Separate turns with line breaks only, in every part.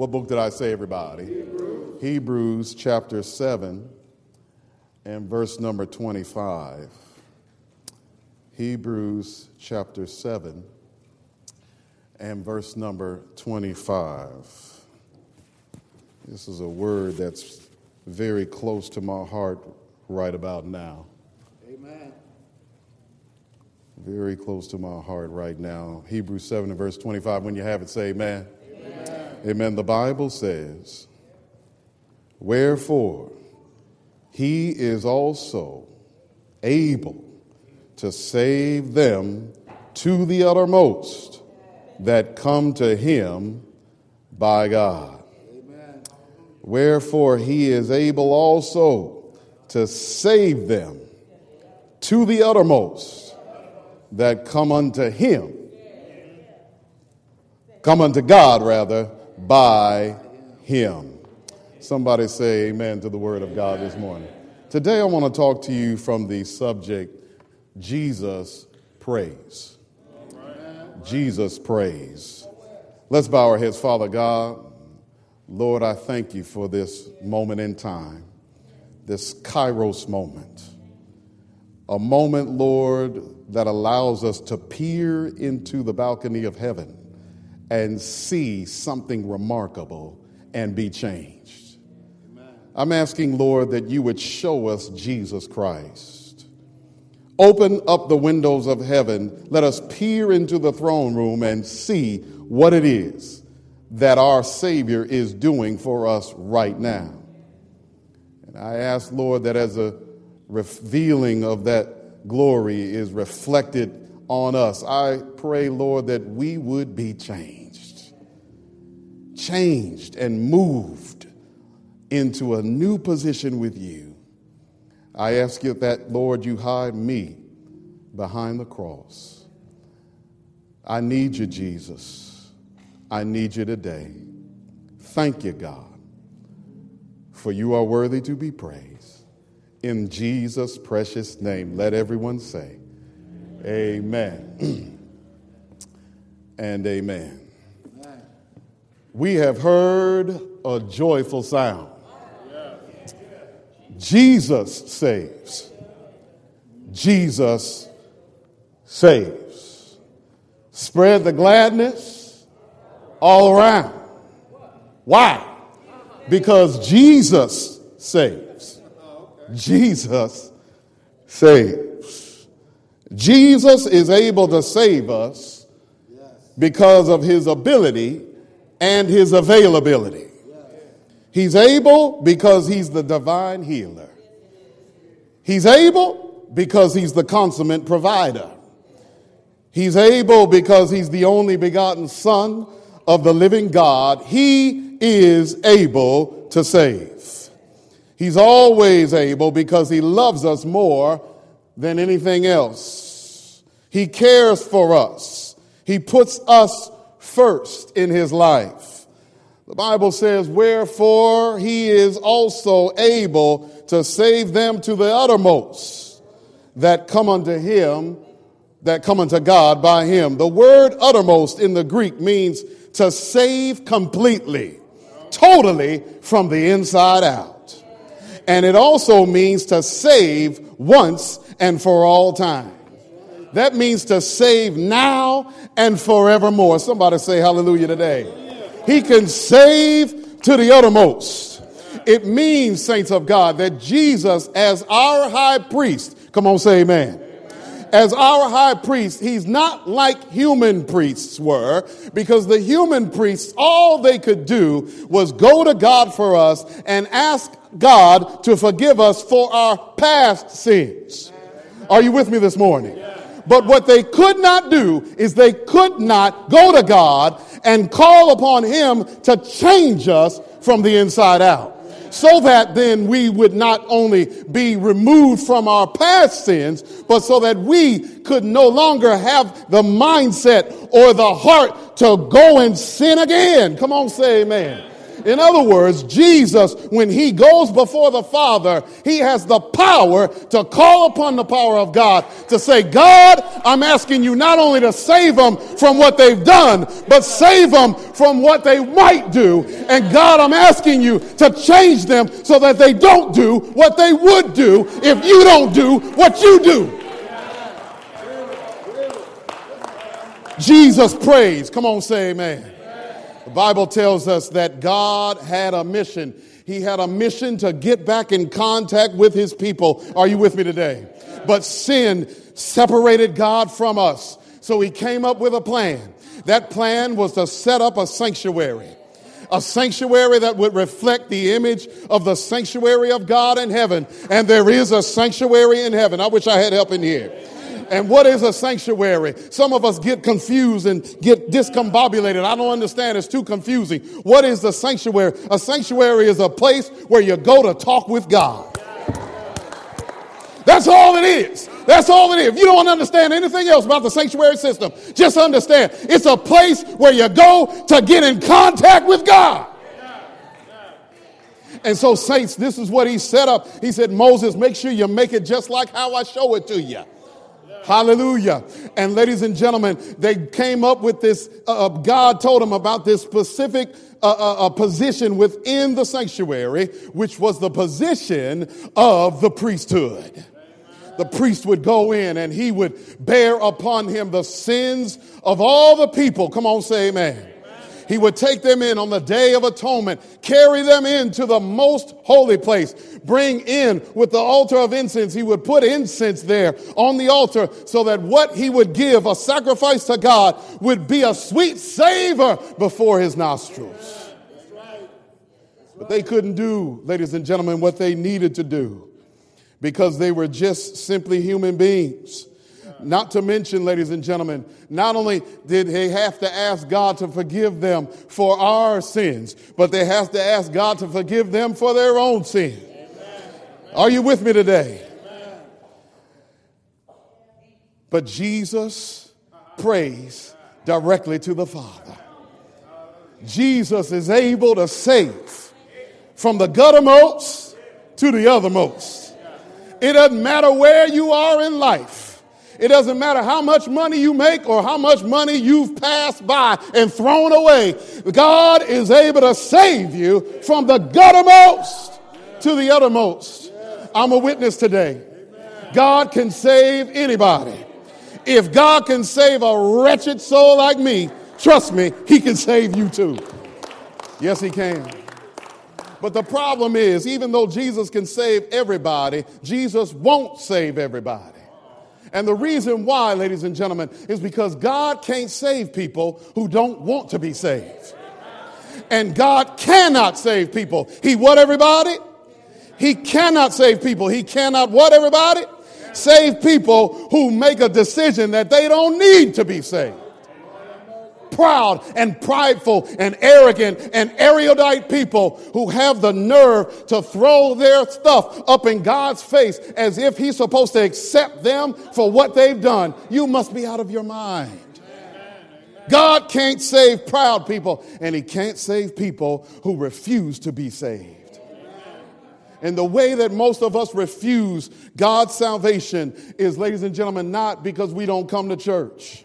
What book did I say, everybody? Hebrews, Hebrews chapter 7 and verse number 25. Hebrews chapter 7 and verse number 25. This is a word that's very close to my heart right about now.
Amen.
Very close to my heart right now. Hebrews 7 and verse 25. When you have it, say amen.
Amen.
The Bible says, Wherefore, he is also able to save them to the uttermost that come to him by God. Wherefore he is able also to save them to the uttermost that come unto him. Come unto God, rather, by him. Somebody say amen to the word of God this morning. Today I want to talk to you from the subject Jesus prays. Jesus prays. Let's bow our heads, Father God. Lord, I thank you for this moment in time, this kairos moment. A moment, Lord, that allows us to peer into the balcony of heaven and see something remarkable and be changed. I'm asking, Lord, that you would show us Jesus Christ. Open up the windows of heaven. Let us peer into the throne room and see what it is that our Savior is doing for us right now. And I ask, Lord, that as a revealing of that glory is reflected on us, I pray, Lord, that we would be changed, changed and moved into a new position with you. I ask you that, Lord, you hide me behind the cross. I need you, Jesus. I need you today. Thank you, God, for you are worthy to be praised. In Jesus' precious name, let everyone say, Amen and amen. We have heard a joyful sound. Jesus saves. Jesus saves. Spread the gladness all around. Why? Because Jesus saves. Jesus saves. Jesus is able to save us because of his ability and his availability. He's able because he's the divine healer. He's able because he's the consummate provider. He's able because he's the only begotten Son of the living God. He is able to save. He's always able because he loves us more than anything else. He cares for us. He puts us first in his life. The Bible says, Wherefore he is also able to save them to the uttermost that come unto him, that come unto God by him. The word uttermost in the Greek means to save completely, totally from the inside out. And it also means to save once and for all time. That means to save now and forevermore. Somebody say hallelujah today. He can save to the uttermost. It means, saints of God, that Jesus, as our high priest, come on, say amen. As our high priest, he's not like human priests were, because the human priests, all they could do was go to God for us and ask God to forgive us for our past sins. Are you with me this morning? But what they could not do is they could not go to God and call upon Him to change us from the inside out. So that then we would not only be removed from our past sins, but so that we could no longer have the mindset or the heart to go and sin again. Come on, say amen. In other words, Jesus, when he goes before the Father, he has the power to call upon the power of God to say, God, I'm asking you not only to save them from what they've done, but save them from what they might do. And God, I'm asking you to change them so that they don't do what they would do if you don't do what you do. Jesus prays. Come on, say amen. The Bible tells us that God had a mission. He had a mission to get back in contact with his people. Are you with me today? But sin separated God from us. So he came up with a plan. That plan was to set up a sanctuary. A sanctuary that would reflect the image of the sanctuary of God in heaven. And there is a sanctuary in heaven. I wish I had help in here. And what is a sanctuary? Some of us get confused and get discombobulated. I don't understand. It's too confusing. What is the sanctuary? A sanctuary is a place where you go to talk with God. That's all it is. That's all it is. If you don't understand anything else about the sanctuary system, just understand it's a place where you go to get in contact with God. And so, saints, this is what he set up. He said, Moses, make sure you make it just like how I show it to you. Hallelujah. And ladies and gentlemen, they came up with this, uh, uh God told them about this specific uh, uh, uh, position within the sanctuary, which was the position of the priesthood. The priest would go in and he would bear upon him the sins of all the people. Come on, say amen. He would take them in on the day of atonement, carry them into the most holy place, bring in with the altar of incense. He would put incense there on the altar so that what he would give, a sacrifice to God, would be a sweet savor before his nostrils. But they couldn't do, ladies and gentlemen, what they needed to do because they were just simply human beings. Not to mention, ladies and gentlemen, not only did they have to ask God to forgive them for our sins, but they have to ask God to forgive them for their own sin. Are you with me today? But Jesus prays directly to the Father. Jesus is able to save from the guttermost to the othermost. It doesn't matter where you are in life. It doesn't matter how much money you make or how much money you've passed by and thrown away. God is able to save you from the guttermost to the uttermost. I'm a witness today. God can save anybody. If God can save a wretched soul like me, trust me, He can save you too. Yes, He can. But the problem is, even though Jesus can save everybody, Jesus won't save everybody. And the reason why, ladies and gentlemen, is because God can't save people who don't want to be saved. And God cannot save people. He what everybody? He cannot save people. He cannot what everybody? Save people who make a decision that they don't need to be saved proud and prideful and arrogant and erudite people who have the nerve to throw their stuff up in God's face as if He's supposed to accept them for what they've done. You must be out of your mind. God can't save proud people, and He can't save people who refuse to be saved. And the way that most of us refuse God's salvation is, ladies and gentlemen, not because we don't come to church.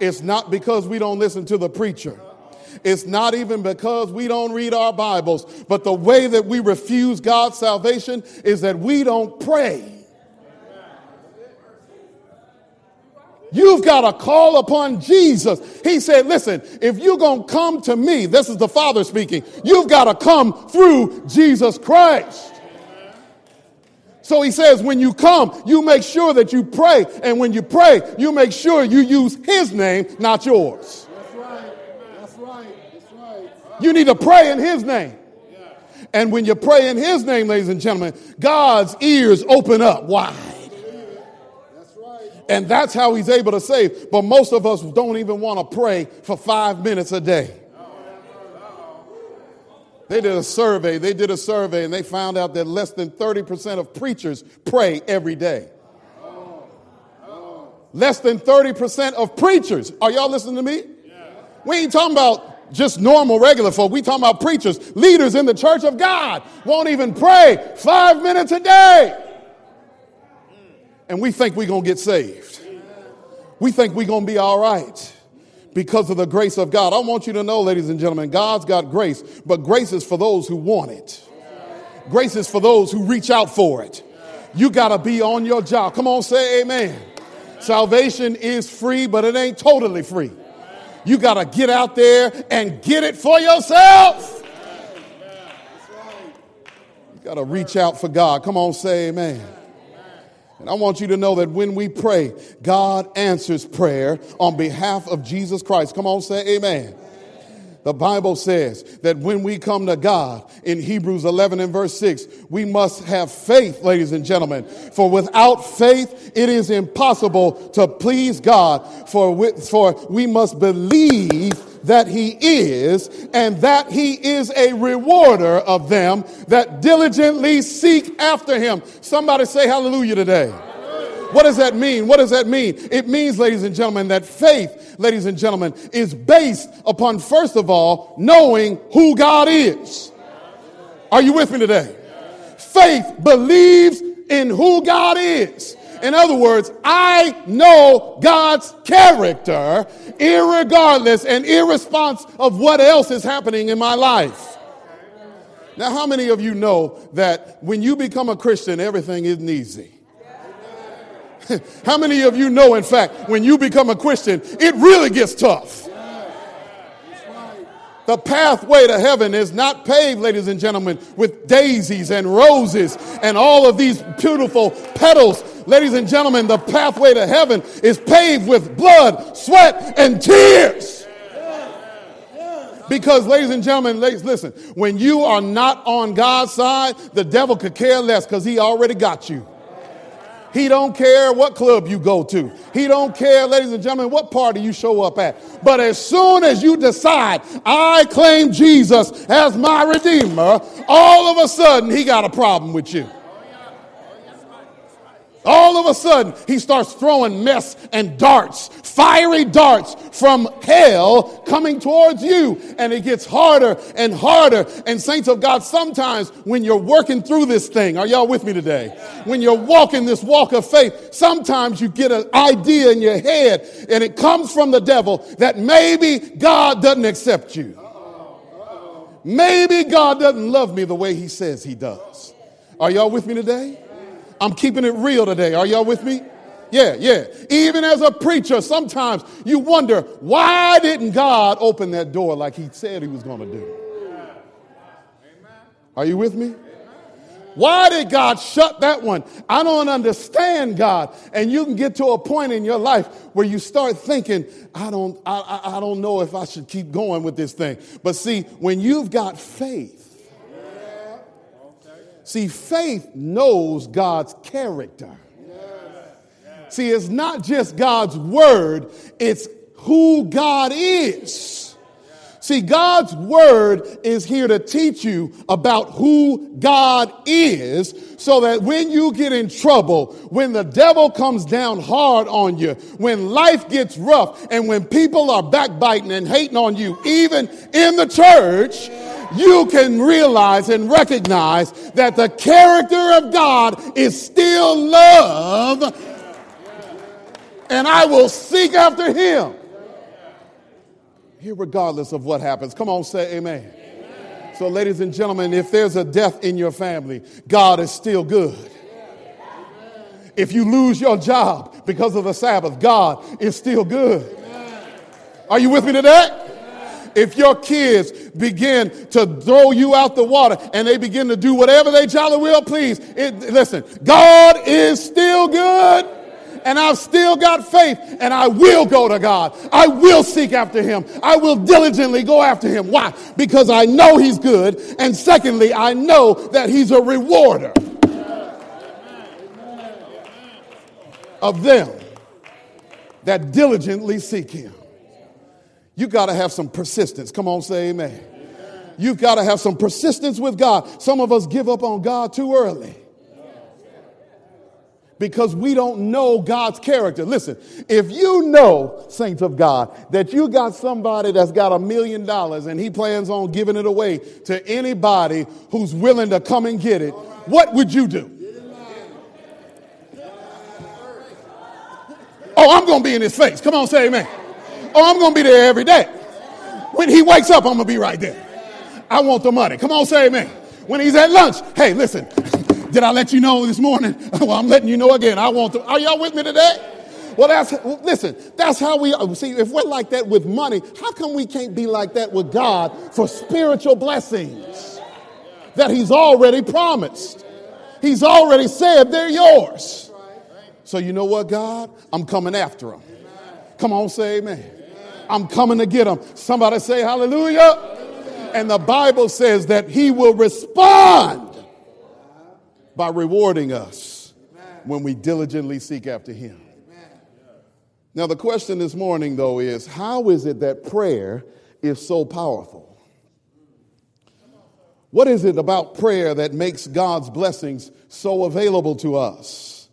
It's not because we don't listen to the preacher. It's not even because we don't read our Bibles, but the way that we refuse God's salvation is that we don't pray. You've got to call upon Jesus. He said, Listen, if you're going to come to me, this is the Father speaking, you've got to come through Jesus Christ. So he says, when you come, you make sure that you pray. And when you pray, you make sure you use his name, not yours.
That's right. That's right. That's right.
You need to pray in his name. And when you pray in his name, ladies and gentlemen, God's ears open up wide.
That's right.
And that's how he's able to save. But most of us don't even want to pray for five minutes a day. They did a survey. They did a survey and they found out that less than 30% of preachers pray every day. Less than 30% of preachers. Are y'all listening to me? We ain't talking about just normal, regular folk. We talking about preachers, leaders in the church of God won't even pray five minutes a day. And we think we're going to get saved. We think we're going to be all right because of the grace of God. I want you to know, ladies and gentlemen, God's got grace, but grace is for those who want it. Grace is for those who reach out for it. You got to be on your job. Come on, say amen. Salvation is free, but it ain't totally free. You got to get out there and get it for yourself. You got to reach out for God. Come on, say amen. And I want you to know that when we pray, God answers prayer on behalf of Jesus Christ. Come on, say amen. The Bible says that when we come to God in Hebrews 11 and verse 6, we must have faith, ladies and gentlemen. For without faith, it is impossible to please God. For we, for we must believe that he is and that he is a rewarder of them that diligently seek after him. Somebody say hallelujah today. What does that mean? What does that mean? It means, ladies and gentlemen, that faith, ladies and gentlemen, is based upon, first of all, knowing who God is. Are you with me today? Faith believes in who God is. In other words, I know God's character, irregardless and irresponsible of what else is happening in my life. Now, how many of you know that when you become a Christian, everything isn't easy? How many of you know, in fact, when you become a Christian, it really gets tough? The pathway to heaven is not paved, ladies and gentlemen, with daisies and roses and all of these beautiful petals. Ladies and gentlemen, the pathway to heaven is paved with blood, sweat, and tears. Because, ladies and gentlemen, ladies, listen, when you are not on God's side, the devil could care less because he already got you. He don't care what club you go to. He don't care, ladies and gentlemen, what party you show up at. But as soon as you decide, I claim Jesus as my redeemer, all of a sudden he got a problem with you. All of a sudden, he starts throwing mess and darts, fiery darts from hell coming towards you. And it gets harder and harder. And, saints of God, sometimes when you're working through this thing, are y'all with me today? When you're walking this walk of faith, sometimes you get an idea in your head, and it comes from the devil that maybe God doesn't accept you. Maybe God doesn't love me the way he says he does. Are y'all with me today? I'm keeping it real today. Are y'all with me? Yeah, yeah. Even as a preacher, sometimes you wonder, why didn't God open that door like he said he was going to do? Are you with me? Why did God shut that one? I don't understand God. And you can get to a point in your life where you start thinking, I don't, I, I, don't know if I should keep going with this thing. But see, when you've got faith, See, faith knows God's character. See, it's not just God's word, it's who God is. See, God's word is here to teach you about who God is so that when you get in trouble, when the devil comes down hard on you, when life gets rough, and when people are backbiting and hating on you, even in the church, you can realize and recognize that the character of God is still love, and I will seek after him. Here, regardless of what happens. Come on, say amen. amen. So, ladies and gentlemen, if there's a death in your family, God is still good. If you lose your job because of the Sabbath, God is still good. Are you with me today? If your kids begin to throw you out the water and they begin to do whatever they jolly will please, it, listen, God is still good and I've still got faith and I will go to God. I will seek after him. I will diligently go after him. Why? Because I know he's good. And secondly, I know that he's a rewarder of them that diligently seek him you got to have some persistence. Come on, say amen. amen. You've got to have some persistence with God. Some of us give up on God too early. Because we don't know God's character. Listen, if you know, saints of God, that you got somebody that's got a million dollars and he plans on giving it away to anybody who's willing to come and get it, what would you do? Oh, I'm going to be in his face. Come on, say amen. Oh, I'm going to be there every day. When he wakes up, I'm going to be right there. I want the money. Come on, say amen. When he's at lunch, hey, listen, did I let you know this morning? well, I'm letting you know again. I want to. Are y'all with me today? Well, that's, listen, that's how we, see, if we're like that with money, how come we can't be like that with God for spiritual blessings that He's already promised? He's already said they're yours. So, you know what, God? I'm coming after them. Come on, say amen. I'm coming to get them. Somebody say hallelujah. And the Bible says that He will respond by rewarding us when we diligently seek after Him. Now, the question this morning, though, is how is it that prayer is so powerful? What is it about prayer that makes God's blessings so available to us?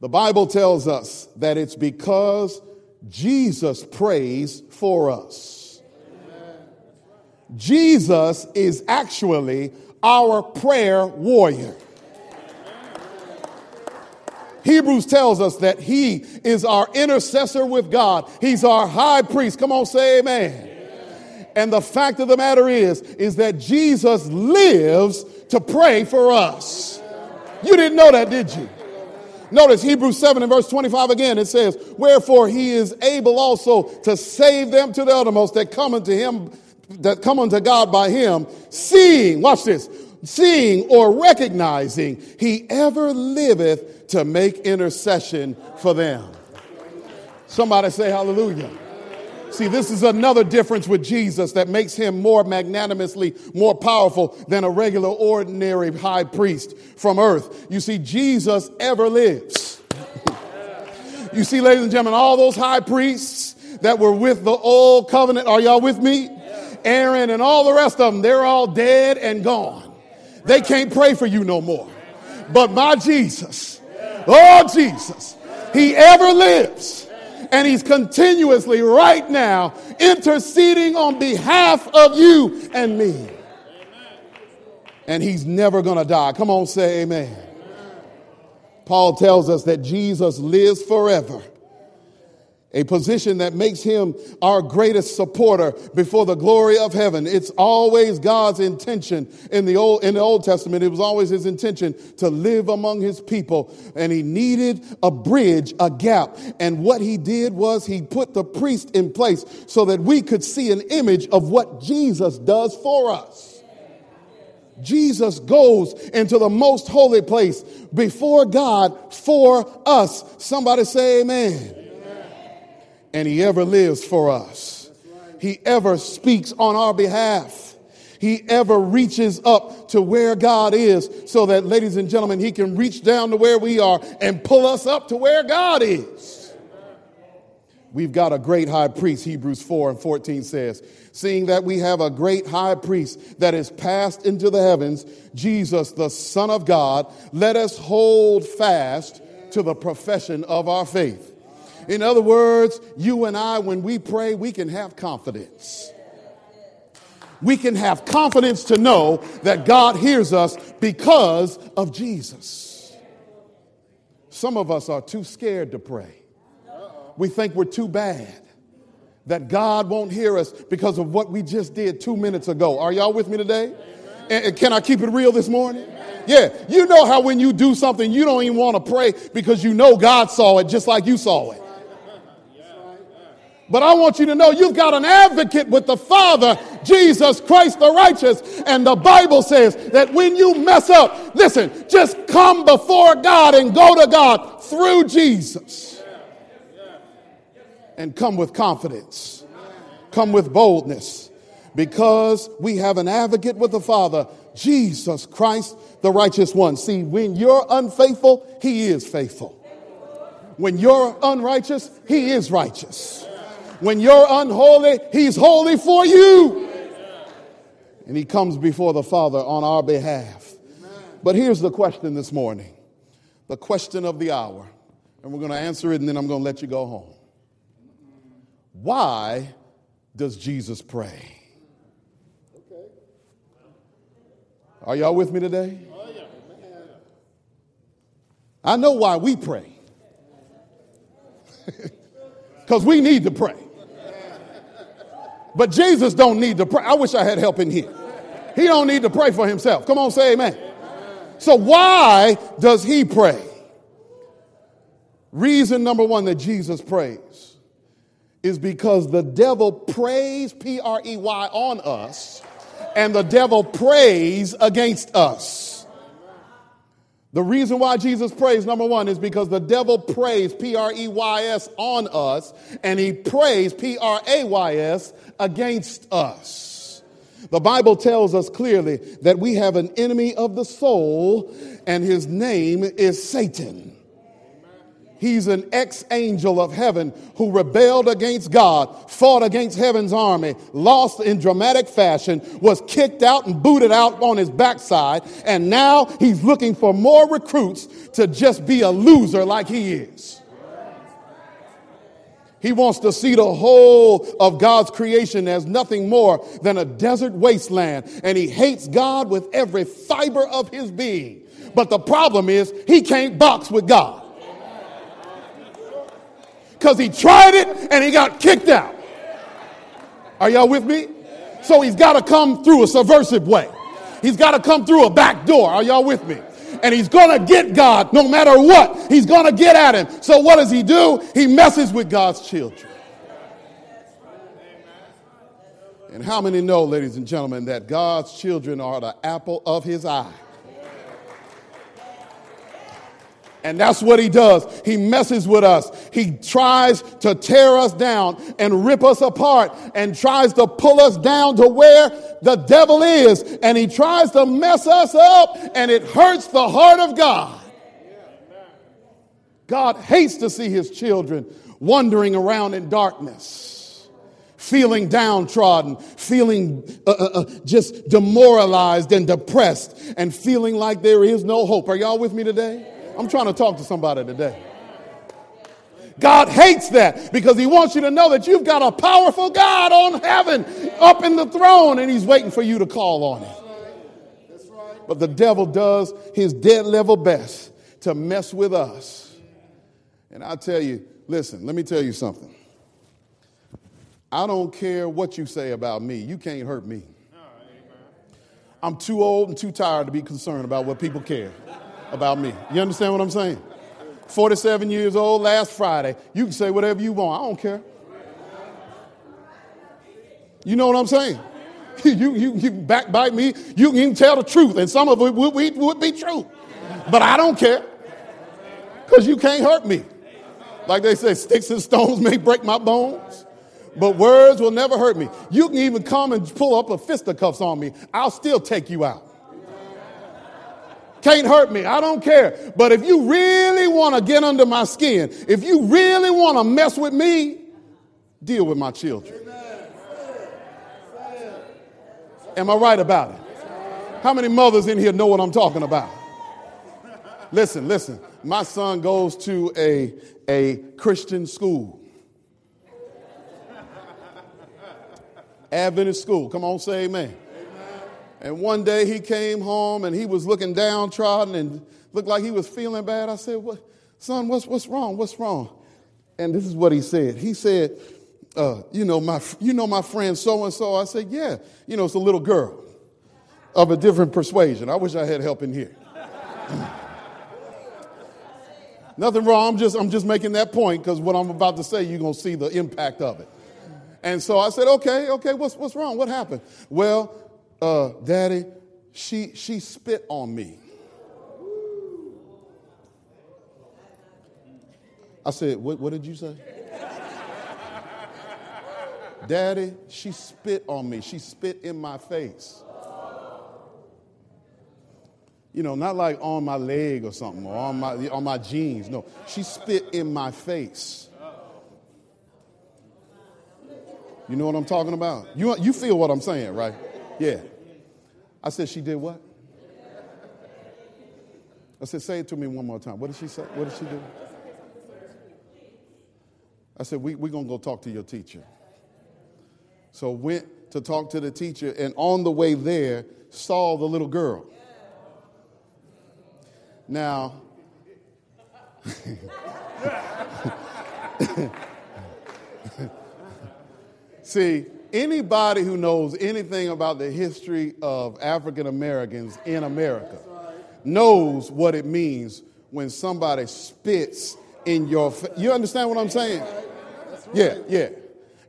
The Bible tells us that it's because Jesus prays for us. Jesus is actually our prayer warrior. Hebrews tells us that he is our intercessor with God. He's our high priest. Come on, say amen. amen. And the fact of the matter is, is that Jesus lives to pray for us. You didn't know that, did you? Notice Hebrews 7 and verse 25 again. It says, Wherefore he is able also to save them to the uttermost that come unto him, that come unto God by him, seeing, watch this, seeing or recognizing he ever liveth to make intercession for them. Somebody say hallelujah. See, this is another difference with Jesus that makes him more magnanimously more powerful than a regular, ordinary high priest from earth. You see, Jesus ever lives. you see, ladies and gentlemen, all those high priests that were with the old covenant, are y'all with me? Aaron and all the rest of them, they're all dead and gone. They can't pray for you no more. But my Jesus, oh Jesus, he ever lives. And he's continuously right now interceding on behalf of you and me. And he's never going to die. Come on, say amen. Paul tells us that Jesus lives forever a position that makes him our greatest supporter before the glory of heaven. It's always God's intention in the old, in the Old Testament. It was always his intention to live among his people and he needed a bridge, a gap. And what he did was he put the priest in place so that we could see an image of what Jesus does for us. Jesus goes into the most holy place before God for us. Somebody say amen and he ever lives for us. He ever speaks on our behalf. He ever reaches up to where God is so that, ladies and gentlemen, he can reach down to where we are and pull us up to where God is. We've got a great high priest, Hebrews 4 and 14 says, seeing that we have a great high priest that is passed into the heavens, Jesus, the Son of God, let us hold fast to the profession of our faith. In other words, you and I, when we pray, we can have confidence. We can have confidence to know that God hears us because of Jesus. Some of us are too scared to pray. We think we're too bad, that God won't hear us because of what we just did two minutes ago. Are y'all with me today? And can I keep it real this morning? Yeah, you know how when you do something, you don't even want to pray because you know God saw it just like you saw it. But I want you to know you've got an advocate with the Father, Jesus Christ the righteous. And the Bible says that when you mess up, listen, just come before God and go to God through Jesus. And come with confidence, come with boldness, because we have an advocate with the Father, Jesus Christ the righteous one. See, when you're unfaithful, he is faithful. When you're unrighteous, he is righteous. When you're unholy, He's holy for you. And He comes before the Father on our behalf. But here's the question this morning the question of the hour, and we're going to answer it, and then I'm going to let you go home. Why does Jesus pray? Okay. Are y'all with me today? I know why we pray. Because we need to pray. But Jesus don't need to pray. I wish I had help in here. He don't need to pray for himself. Come on, say amen. So why does he pray? Reason number one that Jesus prays is because the devil preys, P R E Y, on us, and the devil prays against us. The reason why Jesus prays, number one, is because the devil preys, P R E Y S, on us, and he prays, P R A Y S, against us. The Bible tells us clearly that we have an enemy of the soul, and his name is Satan. He's an ex angel of heaven who rebelled against God, fought against heaven's army, lost in dramatic fashion, was kicked out and booted out on his backside, and now he's looking for more recruits to just be a loser like he is. He wants to see the whole of God's creation as nothing more than a desert wasteland, and he hates God with every fiber of his being. But the problem is, he can't box with God because he tried it and he got kicked out. Are y'all with me? So he's got to come through a subversive way. He's got to come through a back door. Are y'all with me? And he's going to get God no matter what. He's going to get at him. So what does he do? He messes with God's children. And how many know, ladies and gentlemen, that God's children are the apple of his eye? And that's what he does. He messes with us. He tries to tear us down and rip us apart and tries to pull us down to where the devil is. And he tries to mess us up and it hurts the heart of God. God hates to see his children wandering around in darkness, feeling downtrodden, feeling uh, uh, uh just demoralized and depressed, and feeling like there is no hope. Are y'all with me today? I'm trying to talk to somebody today. God hates that because he wants you to know that you've got a powerful God on heaven up in the throne and he's waiting for you to call on him. But the devil does his dead level best to mess with us. And I tell you, listen, let me tell you something. I don't care what you say about me, you can't hurt me. I'm too old and too tired to be concerned about what people care about me. You understand what I'm saying? 47 years old last Friday. You can say whatever you want. I don't care. You know what I'm saying? you, you, you backbite me, you can even tell the truth, and some of it would, would, would be true. But I don't care because you can't hurt me. Like they say, sticks and stones may break my bones, but words will never hurt me. You can even come and pull up a fisticuffs on me. I'll still take you out. Can't hurt me. I don't care. But if you really want to get under my skin, if you really want to mess with me, deal with my children. Am I right about it? How many mothers in here know what I'm talking about? Listen, listen. My son goes to a, a Christian school. Adventist school. Come on, say amen. And one day he came home and he was looking downtrodden and looked like he was feeling bad. I said, what, Son, what's, what's wrong? What's wrong? And this is what he said. He said, uh, you, know, my, you know my friend so and so? I said, Yeah. You know, it's a little girl of a different persuasion. I wish I had help in here. Nothing wrong. I'm just, I'm just making that point because what I'm about to say, you're going to see the impact of it. And so I said, okay, okay, what's, what's wrong? What happened? Well, uh, Daddy, she, she spit on me. I said, what, what did you say? Daddy, she spit on me. She spit in my face. You know, not like on my leg or something or on my, on my jeans. No, she spit in my face. You know what I'm talking about? You, you feel what I'm saying, right? Yeah. I said, She did what? I said, say it to me one more time. What did she say? What did she do? I said, we, we're going to go talk to your teacher. So went to talk to the teacher, and on the way there, saw the little girl. Now, see, anybody who knows anything about the history of African Americans in America knows what it means when somebody spits in your face. You understand what I'm saying? Yeah, yeah.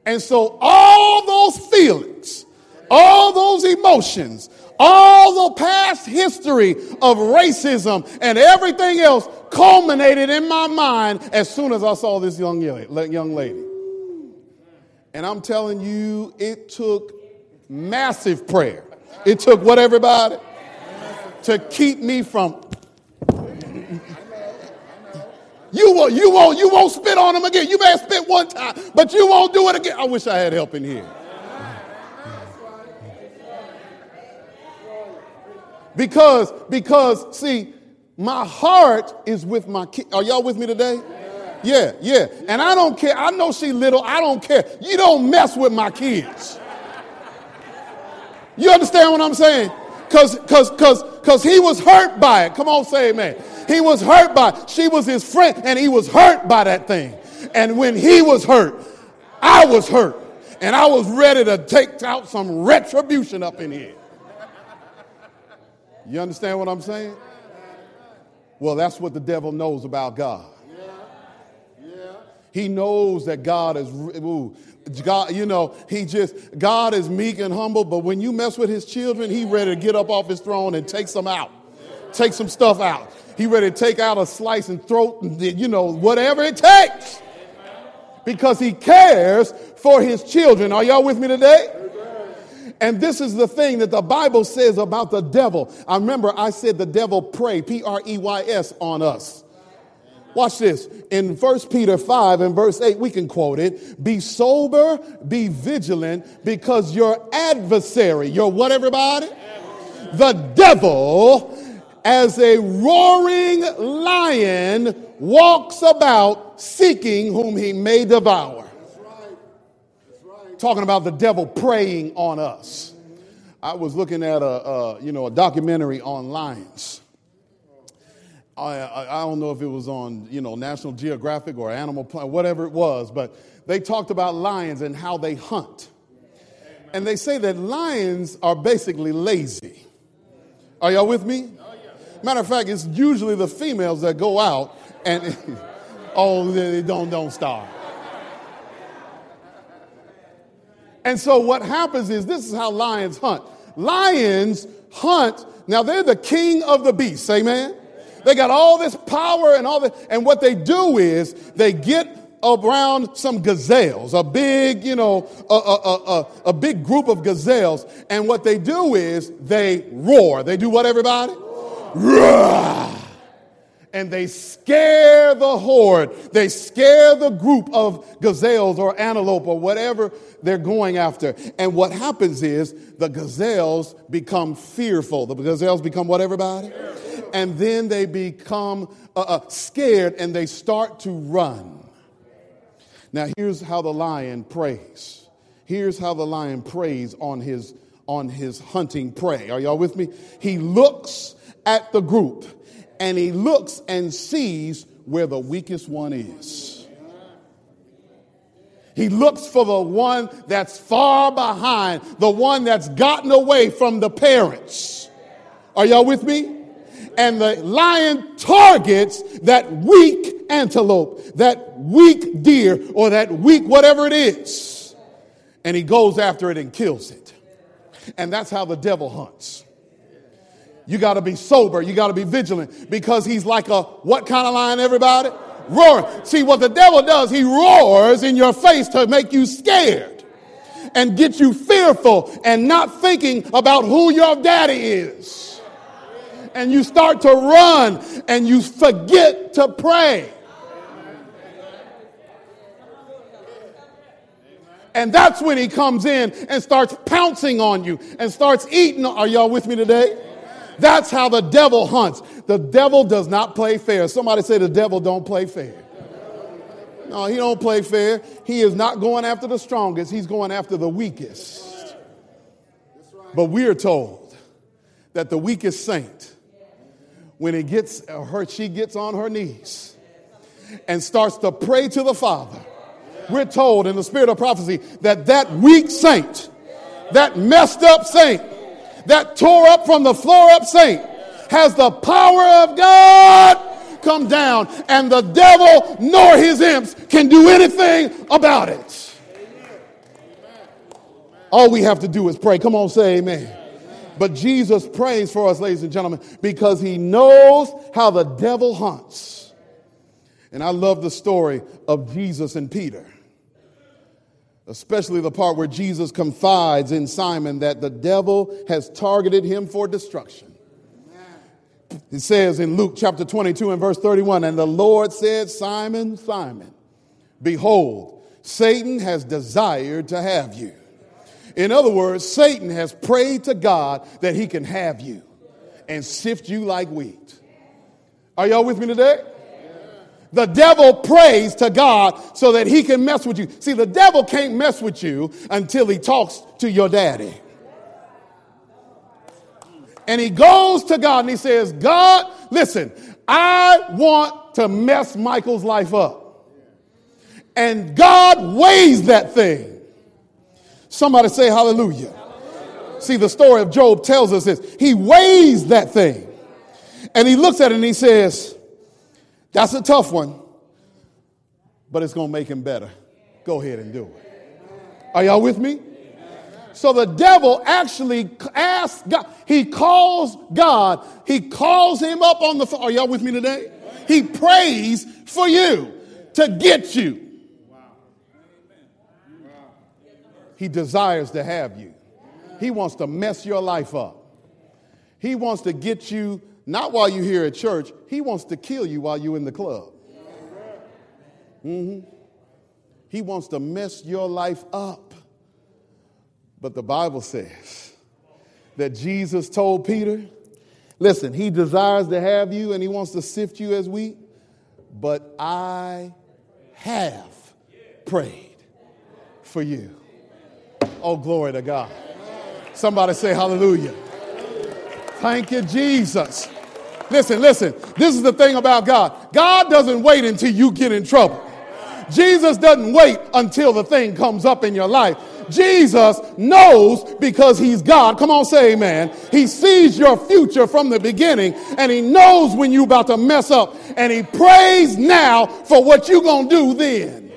And so all those feelings, all those emotions, all the past history of racism and everything else culminated in my mind as soon as I saw this young young lady. And I'm telling you, it took massive prayer. It took what everybody? To keep me from. You won't, you won't, you won't spit on him again. You may have spit one time, but you won't do it again. I wish I had help in here. Because, because, see, my heart is with my kid. Are y'all with me today? Yeah, yeah. And I don't care. I know she little. I don't care. You don't mess with my kids. You understand what I'm saying? Cause, cause, cause, cause he was hurt by it. Come on, say amen. He was hurt by it. She was his friend and he was hurt by that thing. And when he was hurt, I was hurt. And I was ready to take out some retribution up in here. You understand what I'm saying? Well, that's what the devil knows about God. He knows that God is, ooh, God, you know, he just, God is meek and humble, but when you mess with his children, he ready to get up off his throne and take some out, take some stuff out. He ready to take out a slice and throat, and, you know, whatever it takes. Because he cares for his children. Are y'all with me today? And this is the thing that the Bible says about the devil. I remember I said the devil prey, P R E Y S, on us. Watch this. In 1 Peter 5 and verse 8, we can quote it. Be sober, be vigilant, because your adversary, your what, everybody? The devil, as a roaring lion, walks about seeking whom he may devour. Talking about the devil preying on us. I was looking at a, a you know a documentary on lions I, I, don't know if it was on, you know, National Geographic or Animal Planet, whatever it was, but they talked about lions and how they hunt. And they say that lions are basically lazy. Are y'all with me? Matter of fact, it's usually the females that go out and, oh, they don't, don't starve. And so what happens is this is how lions hunt. Lions hunt, now they're the king of the beasts, amen? They got all this power and all that. And what they do is they get around some gazelles, a big, you know, a, a, a, a, big group of gazelles. And what they do is they roar. They do what, everybody? Roar. And they scare the horde. They scare the group of gazelles or antelope or whatever they're going after. And what happens is the gazelles become fearful. The gazelles become what, everybody? And then they become uh, uh, scared and they start to run. Now, here's how the lion preys. Here's how the lion preys on his, on his hunting prey. Are y'all with me? He looks at the group and he looks and sees where the weakest one is. He looks for the one that's far behind, the one that's gotten away from the parents. Are y'all with me? And the lion targets that weak antelope, that weak deer, or that weak whatever it is. And he goes after it and kills it. And that's how the devil hunts. You got to be sober. You got to be vigilant because he's like a what kind of lion, everybody? Roar. See, what the devil does, he roars in your face to make you scared and get you fearful and not thinking about who your daddy is and you start to run and you forget to pray. And that's when he comes in and starts pouncing on you and starts eating. Are y'all with me today? That's how the devil hunts. The devil does not play fair. Somebody say the devil don't play fair. No, he don't play fair. He is not going after the strongest. He's going after the weakest. But we're told that the weakest saint, when it gets uh, her, she gets on her knees and starts to pray to the Father. We're told in the spirit of prophecy that that weak saint, that messed up saint, that tore up from the floor up saint has the power of God come down, and the devil nor his imps can do anything about it. All we have to do is pray. Come on, say amen. But Jesus prays for us, ladies and gentlemen, because he knows how the devil hunts. And I love the story of Jesus and Peter, especially the part where Jesus confides in Simon that the devil has targeted him for destruction. It says in Luke chapter 22 and verse 31 And the Lord said, Simon, Simon, behold, Satan has desired to have you. In other words, Satan has prayed to God that he can have you and sift you like wheat. Are y'all with me today? The devil prays to God so that he can mess with you. See, the devil can't mess with you until he talks to your daddy. And he goes to God and he says, God, listen, I want to mess Michael's life up. And God weighs that thing. Somebody say hallelujah. See, the story of Job tells us this. He weighs that thing. And he looks at it and he says, That's a tough one, but it's going to make him better. Go ahead and do it. Are y'all with me? So the devil actually asks God, he calls God, he calls him up on the phone. Are y'all with me today? He prays for you to get you. He desires to have you. He wants to mess your life up. He wants to get you, not while you're here at church, he wants to kill you while you're in the club. Mm-hmm. He wants to mess your life up. But the Bible says that Jesus told Peter, listen, he desires to have you and he wants to sift you as wheat, but I have prayed for you. Oh, glory to God. Somebody say hallelujah. Thank you, Jesus. Listen, listen. This is the thing about God God doesn't wait until you get in trouble. Jesus doesn't wait until the thing comes up in your life. Jesus knows because he's God. Come on, say amen. He sees your future from the beginning and he knows when you're about to mess up and he prays now for what you're going to do then.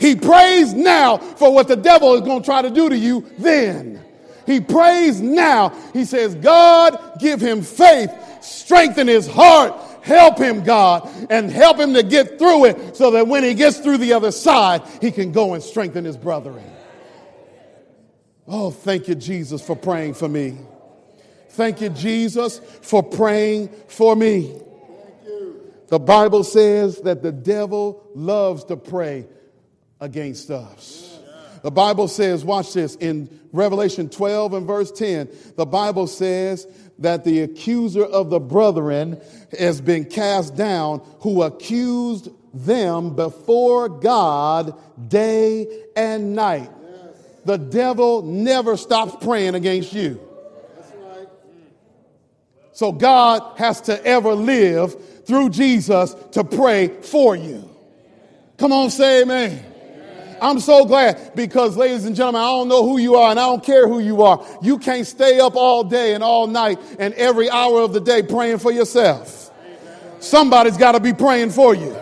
He prays now for what the devil is going to try to do to you then. He prays now. He says, God, give him faith, strengthen his heart, help him, God, and help him to get through it so that when he gets through the other side, he can go and strengthen his brethren. Oh, thank you, Jesus, for praying for me. Thank you, Jesus, for praying for me. The Bible says that the devil loves to pray against us. The Bible says, watch this, in Revelation 12 and verse 10, the Bible says that the accuser of the brethren has been cast down, who accused them before God day and night. The devil never stops praying against you. So God has to ever live through Jesus to pray for you. Come on, say amen. I'm so glad because, ladies and gentlemen, I don't know who you are and I don't care who you are. You can't stay up all day and all night and every hour of the day praying for yourself. Somebody's got to be praying for you.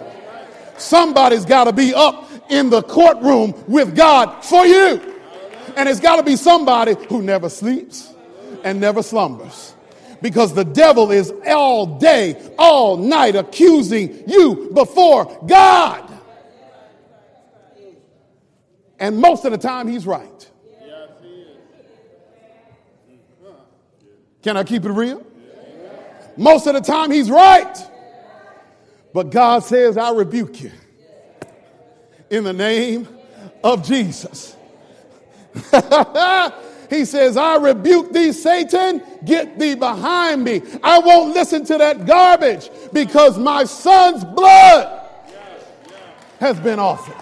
Somebody's got to be up in the courtroom with God for you. And it's got to be somebody who never sleeps and never slumbers. Because the devil is all day, all night accusing you before God. And most of the time, he's right. Can I keep it real? Most of the time, he's right. But God says, I rebuke you in the name of Jesus. He says, I rebuke thee, Satan, get thee behind me. I won't listen to that garbage because my son's blood has been offered.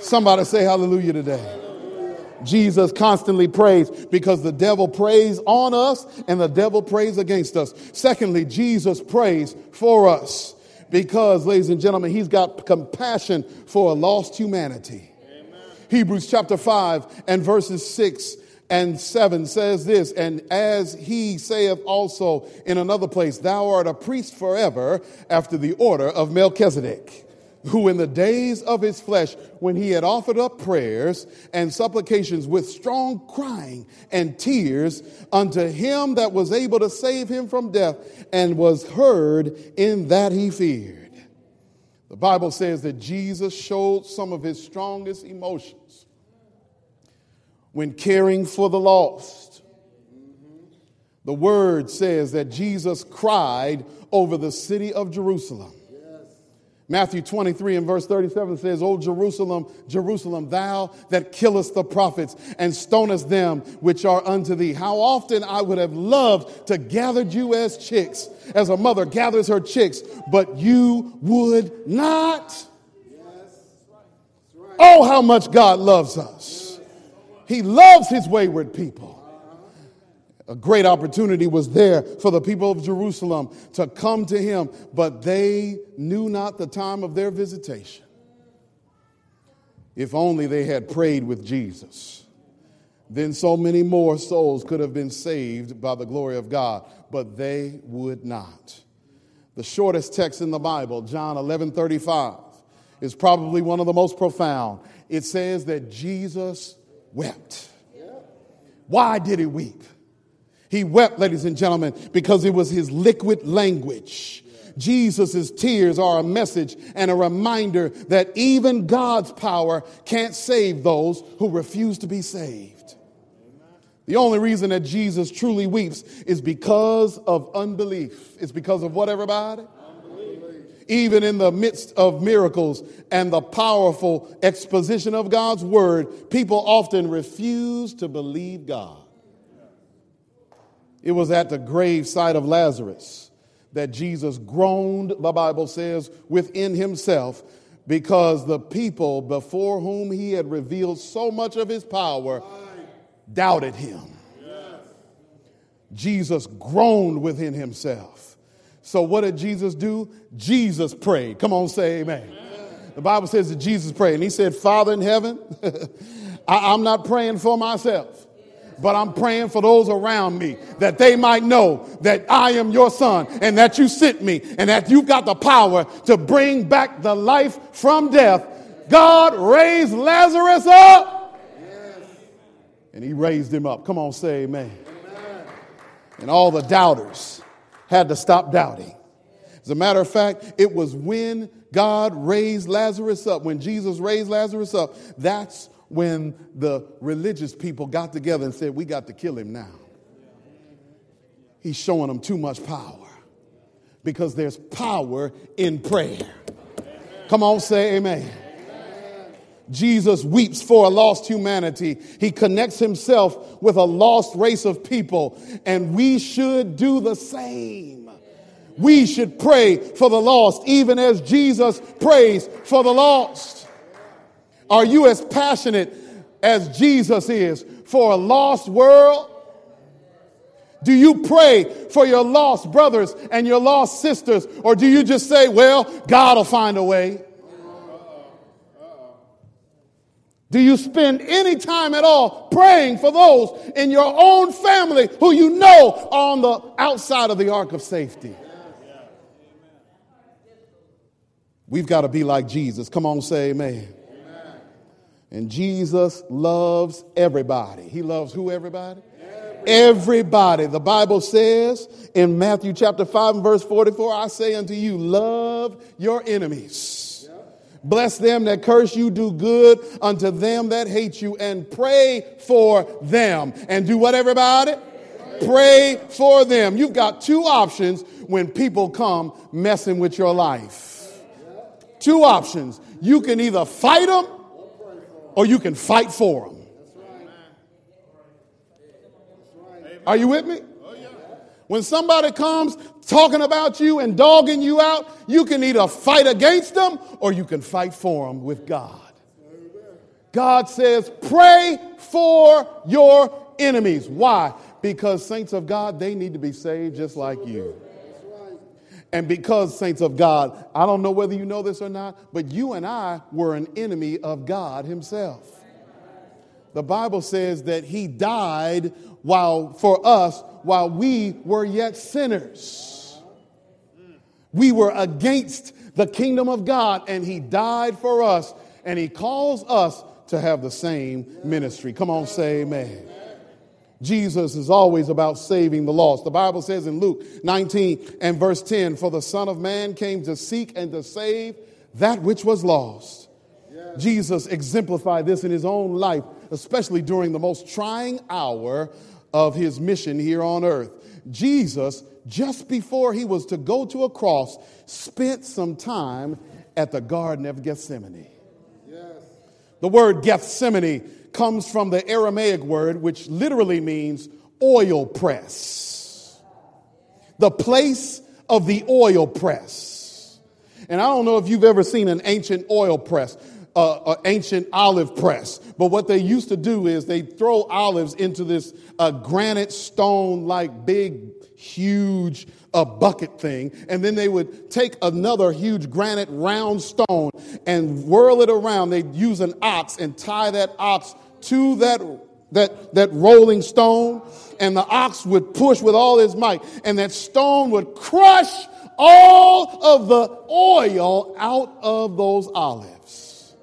Somebody say hallelujah today. Jesus constantly prays because the devil preys on us and the devil prays against us. Secondly, Jesus prays for us because, ladies and gentlemen, he's got compassion for a lost humanity. Amen. Hebrews chapter 5 and verses 6 and 7 says this, and as he saith also in another place, thou art a priest forever after the order of Melchizedek who in the days of his flesh, when he had offered up prayers and supplications with strong crying and tears unto him that was able to save him from death, and was heard in that he feared. The Bible says that Jesus showed some of his strongest emotions when caring for the lost. The word says that Jesus cried over the city of Jerusalem. Matthew 23 and verse 37 says, O Jerusalem, Jerusalem, thou that killest the prophets and stonest them which are unto thee. How often I would have loved to gather you as chicks, as a mother gathers her chicks, but you would not. Oh, how much God loves us. He loves his wayward people. A great opportunity was there for the people of Jerusalem to come to him, but they knew not the time of their visitation. If only they had prayed with Jesus, then so many more souls could have been saved by the glory of God, but they would not. The shortest text in the Bible, John 11 35, is probably one of the most profound. It says that Jesus wept. Why did he weep? He wept, ladies and gentlemen, because it was his liquid language. Jesus' tears are a message and a reminder that even God's power can't save those who refuse to be saved. The only reason that Jesus truly weeps is because of unbelief. It's because of what, everybody? Even in the midst of miracles and the powerful exposition of God's word, people often refuse to believe God. It was at the grave site of Lazarus that Jesus groaned, the Bible says, within himself because the people before whom he had revealed so much of his power doubted him. Jesus groaned within himself. So, what did Jesus do? Jesus prayed. Come on, say amen. amen. The Bible says that Jesus prayed, and he said, Father in heaven, I, I'm not praying for myself but I'm praying for those around me that they might know that I am your son and that you sent me and that you've got the power to bring back the life from death. God raised Lazarus up and he raised him up. Come on, say amen. amen. And all the doubters had to stop doubting. As a matter of fact, it was when God raised Lazarus up, when Jesus raised Lazarus up, that's when the religious people got together and said, We got to kill him now. He's showing them too much power because there's power in prayer. Come on, say amen. Jesus weeps for a lost humanity. He connects himself with a lost race of people, and we should do the same. We should pray for the lost, even as Jesus prays for the lost. Are you as passionate as Jesus is for a lost world? Do you pray for your lost brothers and your lost sisters? Or do you just say, well, God will find a way? Do you spend any time at all praying for those in your own family who you know are on the outside of the ark of safety? We've got to be like Jesus. Come on, say amen. And Jesus loves everybody. He loves who, everybody? everybody? Everybody. The Bible says in Matthew chapter 5 and verse 44, I say unto you, love your enemies. Bless them that curse you, do good unto them that hate you, and pray for them. And do what, everybody? Pray. pray for them. You've got two options when people come messing with your life. Two options. You can either fight them or you can fight for them. Are you with me? When somebody comes talking about you and dogging you out, you can either fight against them or you can fight for them with God. God says, pray for your enemies. Why? Because saints of God, they need to be saved just like you. And because, saints of God, I don't know whether you know this or not, but you and I were an enemy of God Himself. The Bible says that He died while for us while we were yet sinners. We were against the kingdom of God, and He died for us, and He calls us to have the same ministry. Come on, say amen. Jesus is always about saving the lost. The Bible says in Luke 19 and verse 10 For the Son of Man came to seek and to save that which was lost. Yes. Jesus exemplified this in his own life, especially during the most trying hour of his mission here on earth. Jesus, just before he was to go to a cross, spent some time at the Garden of Gethsemane. Yes. The word Gethsemane comes from the Aramaic word, which literally means oil press. The place of the oil press. And I don't know if you've ever seen an ancient oil press, uh, an ancient olive press, but what they used to do is they throw olives into this uh, granite stone like big, huge a bucket thing, and then they would take another huge granite round stone and whirl it around. They'd use an ox and tie that ox to that, that, that rolling stone, and the ox would push with all his might, and that stone would crush all of the oil out of those olives.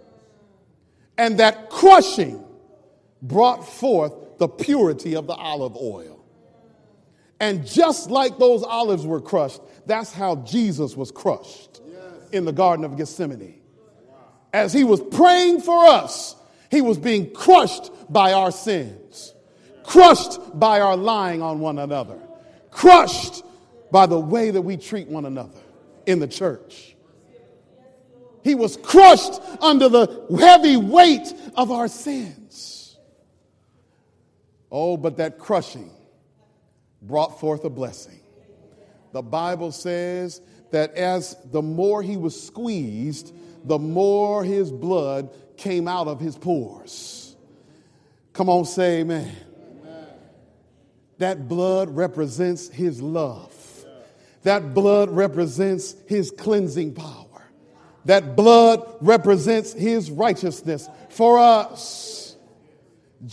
And that crushing brought forth the purity of the olive oil. And just like those olives were crushed, that's how Jesus was crushed in the Garden of Gethsemane. As he was praying for us, he was being crushed by our sins, crushed by our lying on one another, crushed by the way that we treat one another in the church. He was crushed under the heavy weight of our sins. Oh, but that crushing brought forth a blessing. The Bible says that as the more he was squeezed, the more his blood came out of his pores. Come on, say amen. amen. That blood represents his love. That blood represents his cleansing power. That blood represents his righteousness for us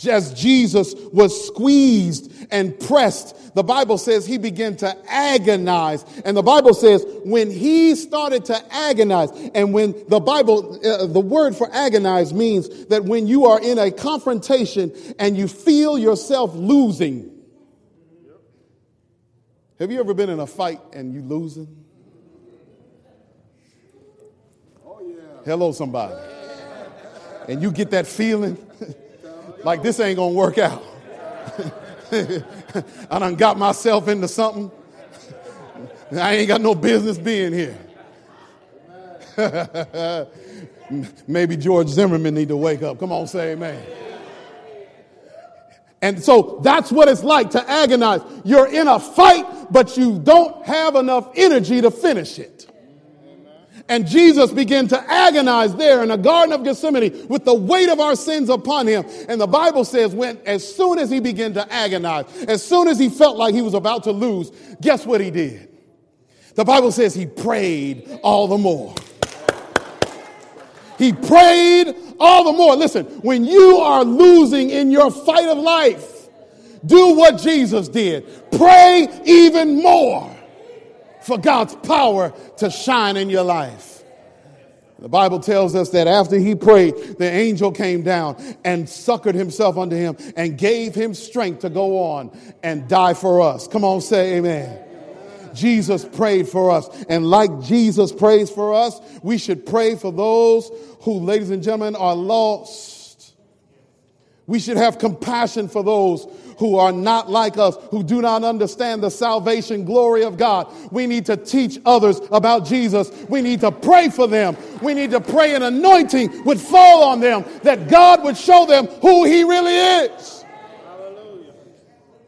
as Jesus was squeezed and pressed, the Bible says he began to agonize. And the Bible says when he started to agonize, and when the Bible, uh, the word for agonize means that when you are in a confrontation and you feel yourself losing. Have you ever been in a fight and you losing? Oh, yeah. Hello, somebody. And you get that feeling like this ain't gonna work out. I done got myself into something. I ain't got no business being here. Maybe George Zimmerman need to wake up. Come on, say amen. And so that's what it's like to agonize. You're in a fight, but you don't have enough energy to finish it. And Jesus began to agonize there in the Garden of Gethsemane with the weight of our sins upon him. And the Bible says, when as soon as he began to agonize, as soon as he felt like he was about to lose, guess what he did? The Bible says he prayed all the more. He prayed all the more. Listen, when you are losing in your fight of life, do what Jesus did. Pray even more for God's power to shine in your life. The Bible tells us that after he prayed, the angel came down and succored himself unto him and gave him strength to go on and die for us. Come on, say amen. Jesus prayed for us. And like Jesus prays for us, we should pray for those who, ladies and gentlemen, are lost. We should have compassion for those who are not like us, who do not understand the salvation glory of God. We need to teach others about Jesus. We need to pray for them. We need to pray an anointing would fall on them, that God would show them who He really is.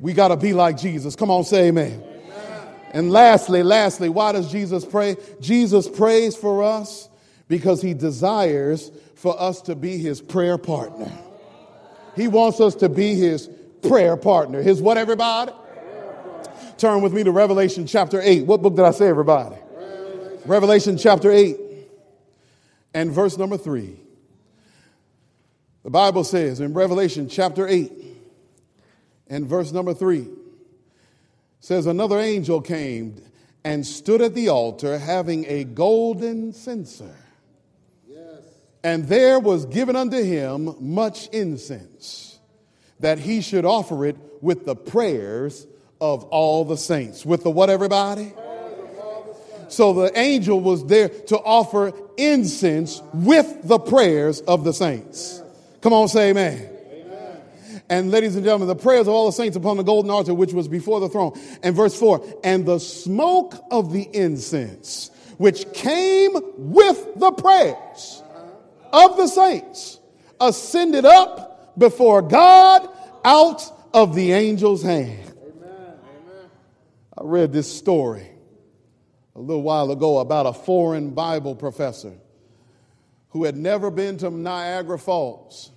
We got to be like Jesus. Come on, say amen. amen. And lastly, lastly, why does Jesus pray? Jesus prays for us because he desires for us to be his prayer partner. He wants us to be his prayer partner. His what, everybody? Turn with me to Revelation chapter 8. What book did I say, everybody? Revelation, Revelation chapter 8 and verse number 3. The Bible says in Revelation chapter 8 and verse number 3 says another angel came and stood at the altar having a golden censer. Yes. And there was given unto him much incense that he should offer it with the prayers of all the saints. With the what everybody? So the angel was there to offer incense with the prayers of the saints. Come on, say amen. And ladies and gentlemen, the prayers of all the saints upon the golden altar, which was before the throne. And verse 4 and the smoke of the incense, which came with the prayers of the saints, ascended up before God out of the angel's hand. Amen. I read this story a little while ago about a foreign Bible professor who had never been to Niagara Falls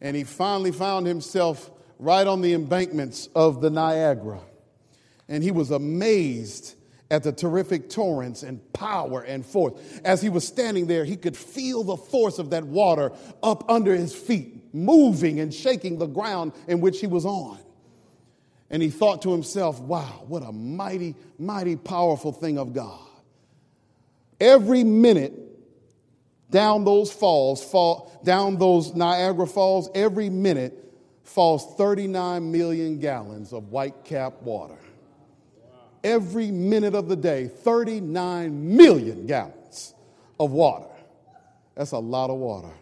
and he finally found himself right on the embankments of the Niagara. And he was amazed at the terrific torrents and power and force. As he was standing there, he could feel the force of that water up under his feet, moving and shaking the ground in which he was on. And he thought to himself, wow, what a mighty, mighty, powerful thing of God. Every minute down those falls, fall, down those Niagara Falls, every minute falls 39 million gallons of white cap water. Every minute of the day, 39 million gallons of water. That's a lot of water.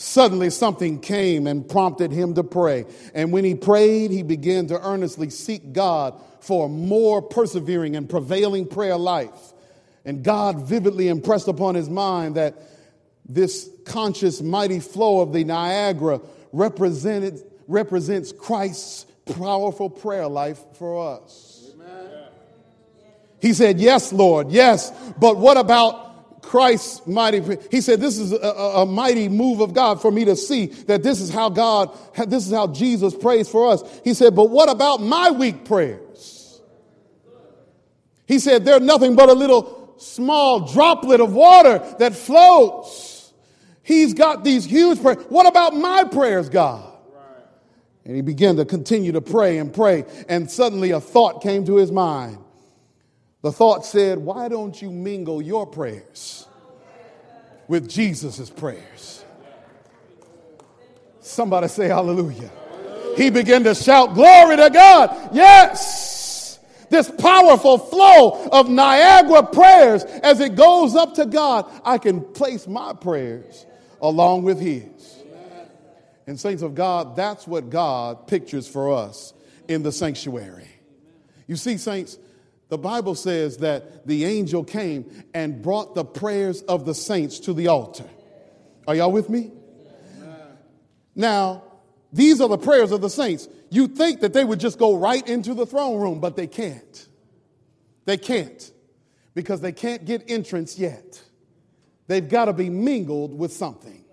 Suddenly, something came and prompted him to pray. And when he prayed, he began to earnestly seek God for a more persevering and prevailing prayer life. And God vividly impressed upon his mind that this conscious, mighty flow of the Niagara represented, represents Christ's powerful prayer life for us. Amen. He said, Yes, Lord, yes, but what about Christ's mighty? He said, This is a, a, mighty move of God for me to see that this is how God, this is how Jesus prays for us. He said, But what about my weak prayers? He said, They're nothing but a little small droplet of water that flows. He's got these huge prayers. What about my prayers, God? And he began to continue to pray and pray. And suddenly a thought came to his mind. The thought said, Why don't you mingle your prayers with Jesus' prayers? Somebody say hallelujah. He began to shout, Glory to God. Yes this powerful flow of Niagara prayers as it goes up to God, I can place my prayers along with His. And, saints of God, that's what God pictures for us in the sanctuary. You see, saints, the Bible says that the angel came and brought the prayers of the saints to the altar. Are y'all with me? Now, these are the prayers of the saints. You think that they would just go right into the throne room, but they can't. They can't because they can't get entrance yet. They've got to be mingled with something.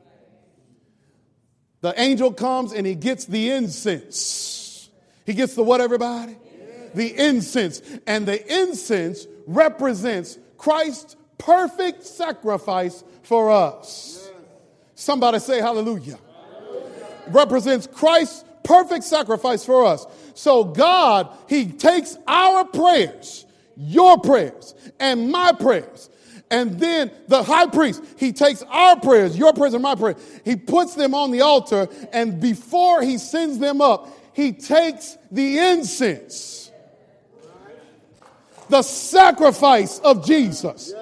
The angel comes and he gets the incense. He gets the what, everybody? The incense. And the incense represents Christ's perfect sacrifice for us. Somebody say hallelujah. Represents Christ's perfect sacrifice for us. So God, He takes our prayers, your prayers, and my prayers. And then the high priest, he takes our prayers, your prayers and my prayers, he puts them on the altar, and before he sends them up, he takes the incense, the sacrifice of Jesus,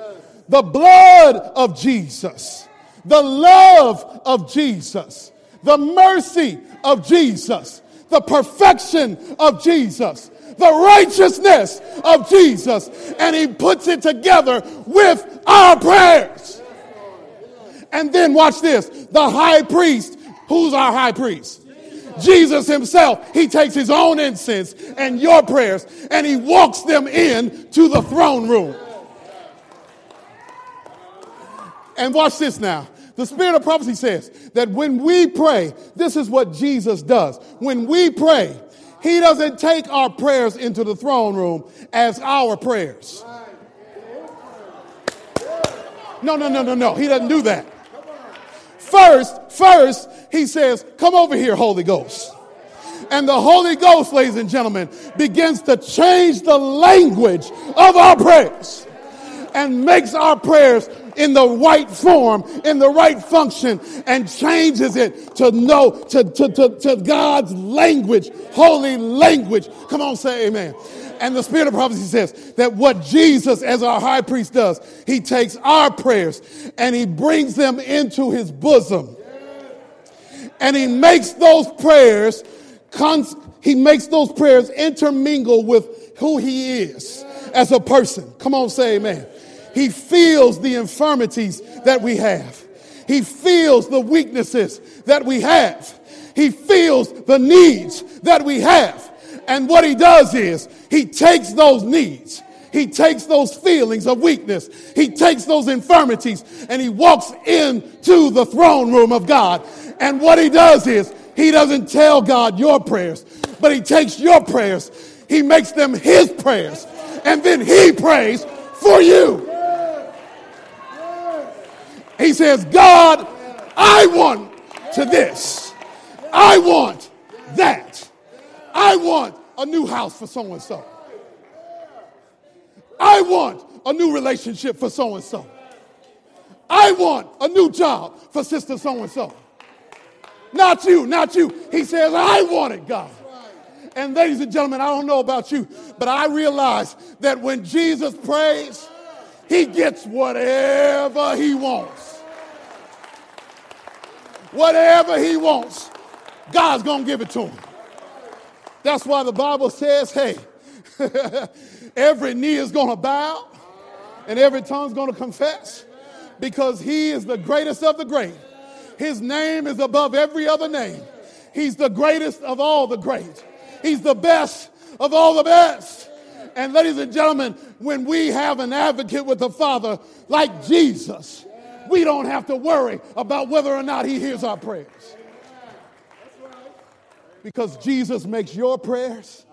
the blood of Jesus, the love of Jesus, the mercy of Jesus, the perfection of Jesus, the righteousness of Jesus, and he puts it together with our prayers. And then watch this. The high priest. Who's our high priest? Jesus himself, he takes his own incense and your prayers and he walks them in to the throne room. And watch this now. The spirit of prophecy says that when we pray, this is what Jesus does. When we pray, he doesn't take our prayers into the throne room as our prayers. No, no, no, no, no. He doesn't do that. First, first, he says, Come over here, Holy Ghost. And the Holy Ghost, ladies and gentlemen, begins to change the language of our prayers and makes our prayers in the right form, in the right function, and changes it to know, to, to, to, to God's language, holy language. Come on, say amen. And the spirit of prophecy says that what Jesus, as our high priest, does, he takes our prayers and he brings them into his bosom. And he makes those prayers, he makes those prayers intermingle with who he is as a person. Come on, say amen. He feels the infirmities that we have. He feels the weaknesses that we have. He feels the needs that we have. And what he does is he takes those needs, he takes those feelings of weakness, he takes those infirmities, and he walks into the throne room of God. And what he does is he doesn't tell God your prayers, but he takes your prayers, he makes them his prayers, and then he prays for you. He says, God, I want to this. I want that. I want a new house for so and so. I want a new relationship for so and so. I want a new job for sister so and so. Not you, not you. He says, I want it, God. And ladies and gentlemen, I don't know about you, but I realize that when Jesus prays, he gets whatever he wants. Whatever he wants, God's going to give it to him. That's why the Bible says, hey, every knee is going to bow and every tongue is going to confess because he is the greatest of the great. His name is above every other name. He's the greatest of all the great. He's the best of all the best. And ladies and gentlemen, when we have an advocate with the Father like Jesus, we don't have to worry about whether or not he hears our prayers. Because Jesus makes your prayers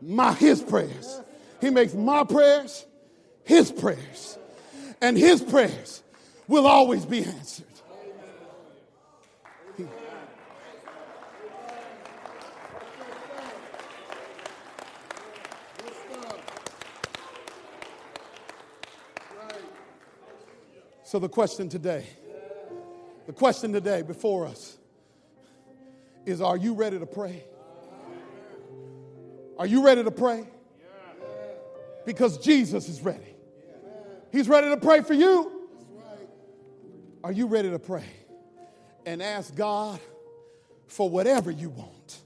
my his prayers. He makes my prayers his prayers. And his prayers will always be answered. So, the question today, the question today before us is Are you ready to pray? Are you ready to pray? Because Jesus is ready. He's ready to pray for you. Are you ready to pray and ask God for whatever you want?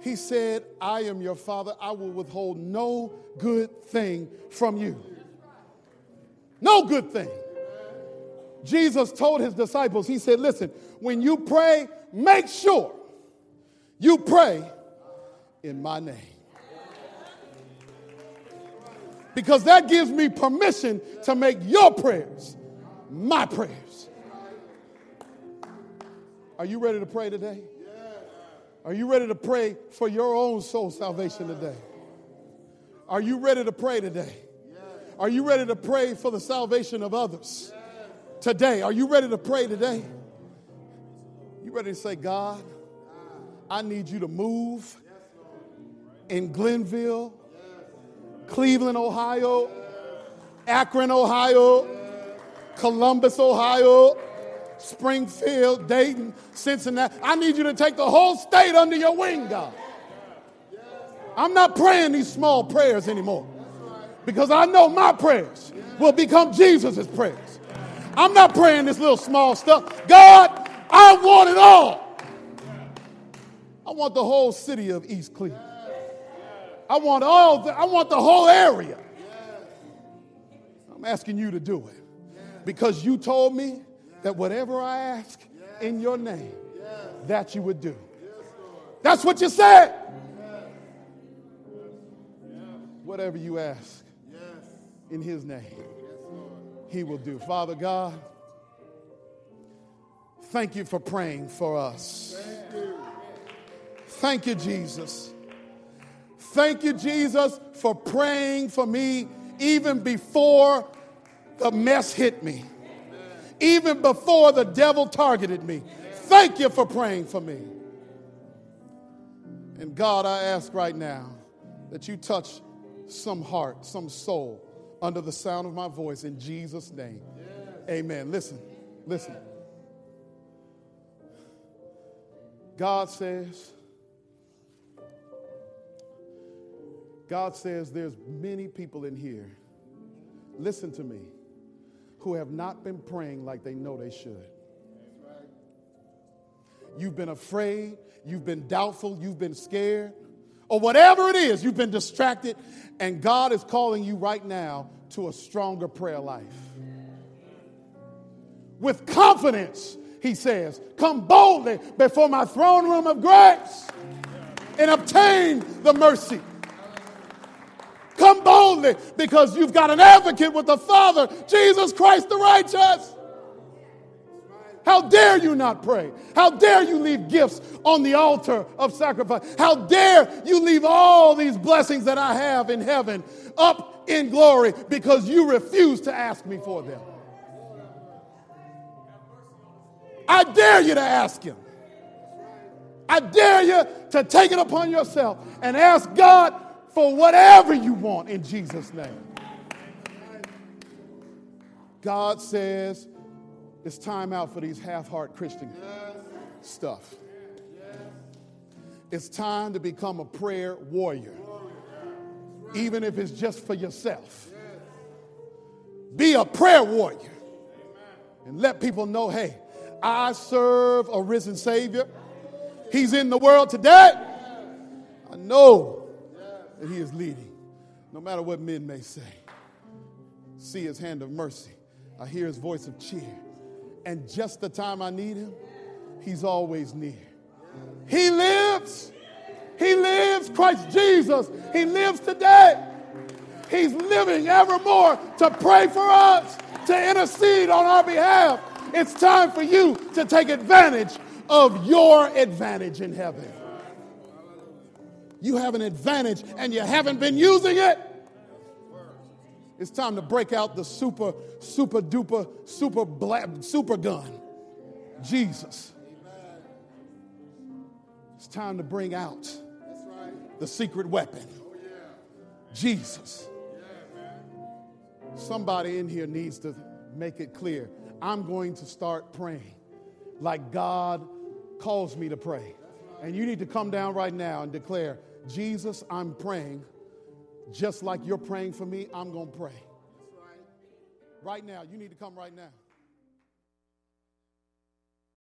He said, I am your father. I will withhold no good thing from you. No good thing. Jesus told his disciples, He said, Listen, when you pray, make sure you pray in my name. Because that gives me permission to make your prayers my prayers. Are you ready to pray today? Are you ready to pray for your own soul salvation today? Are you ready to pray today? Are you ready to pray for the salvation of others today? Are you ready to pray today? You ready to say, God, ah. I need you to move in Glenville, Cleveland, Ohio, Akron, Ohio, Columbus, Ohio, Springfield, Dayton, Cincinnati. I need you to take the whole state under your wing, God. I'm not praying these small prayers anymore because I know my prayers will become Jesus' prayers. I'm not praying this little small stuff. God, I want it all. I want the whole city of East Cleveland. I want all the, I want the whole area. I'm asking you to do it because you told me that whatever I ask in your name, that you would do. That's what you said. Whatever you ask in his name, he will do. Father God, thank you for praying for us. Thank you, Jesus. Thank you, Jesus, for praying for me even before the mess hit me, even before the devil targeted me. Thank you for praying for me. And God, I ask right now that you touch some heart, some soul under the sound of my voice in Jesus' name. Amen. Listen, listen. God says, God says there's many people in here, listen to me, who have not been praying like they know they should. You've been afraid, you've been doubtful, you've been scared, or whatever it is, you've been distracted, and God is calling you right now to a stronger prayer life. With confidence, he says, Come boldly before my throne room of grace and obtain the mercy Come boldly because you've got an advocate with the Father, Jesus Christ the righteous. How dare you not pray? How dare you leave gifts on the altar of sacrifice? How dare you leave all these blessings that I have in heaven up in glory because you refuse to ask me for them? I dare you to ask Him. I dare you to take it upon yourself and ask God for whatever you want in Jesus' name. God says it's time out for these half heart Christian stuff. It's time to become a prayer warrior, even if it's just for yourself. Be a prayer warrior and let people know hey, I serve a risen Savior. He's in the world today. I know that he is leading, no matter what men may say. See his hand of mercy. I hear his voice of cheer. And just the time I need him, he's always near. He lives. He lives, Christ Jesus. He lives today. He's living evermore to pray for us, to intercede on our behalf. It's time for you to take advantage of your advantage in heaven you have an advantage and you haven't been using it. It's time to break out the super, super duper, super black, super gun. Jesus. It's time to bring out the secret weapon. Jesus. Somebody in here needs to make it clear. I'm going to start praying like God calls me to pray. And you need to come down right now and declare, Jesus, I'm praying. Just like you're praying for me, I'm going to pray. Right now, you need to come right now.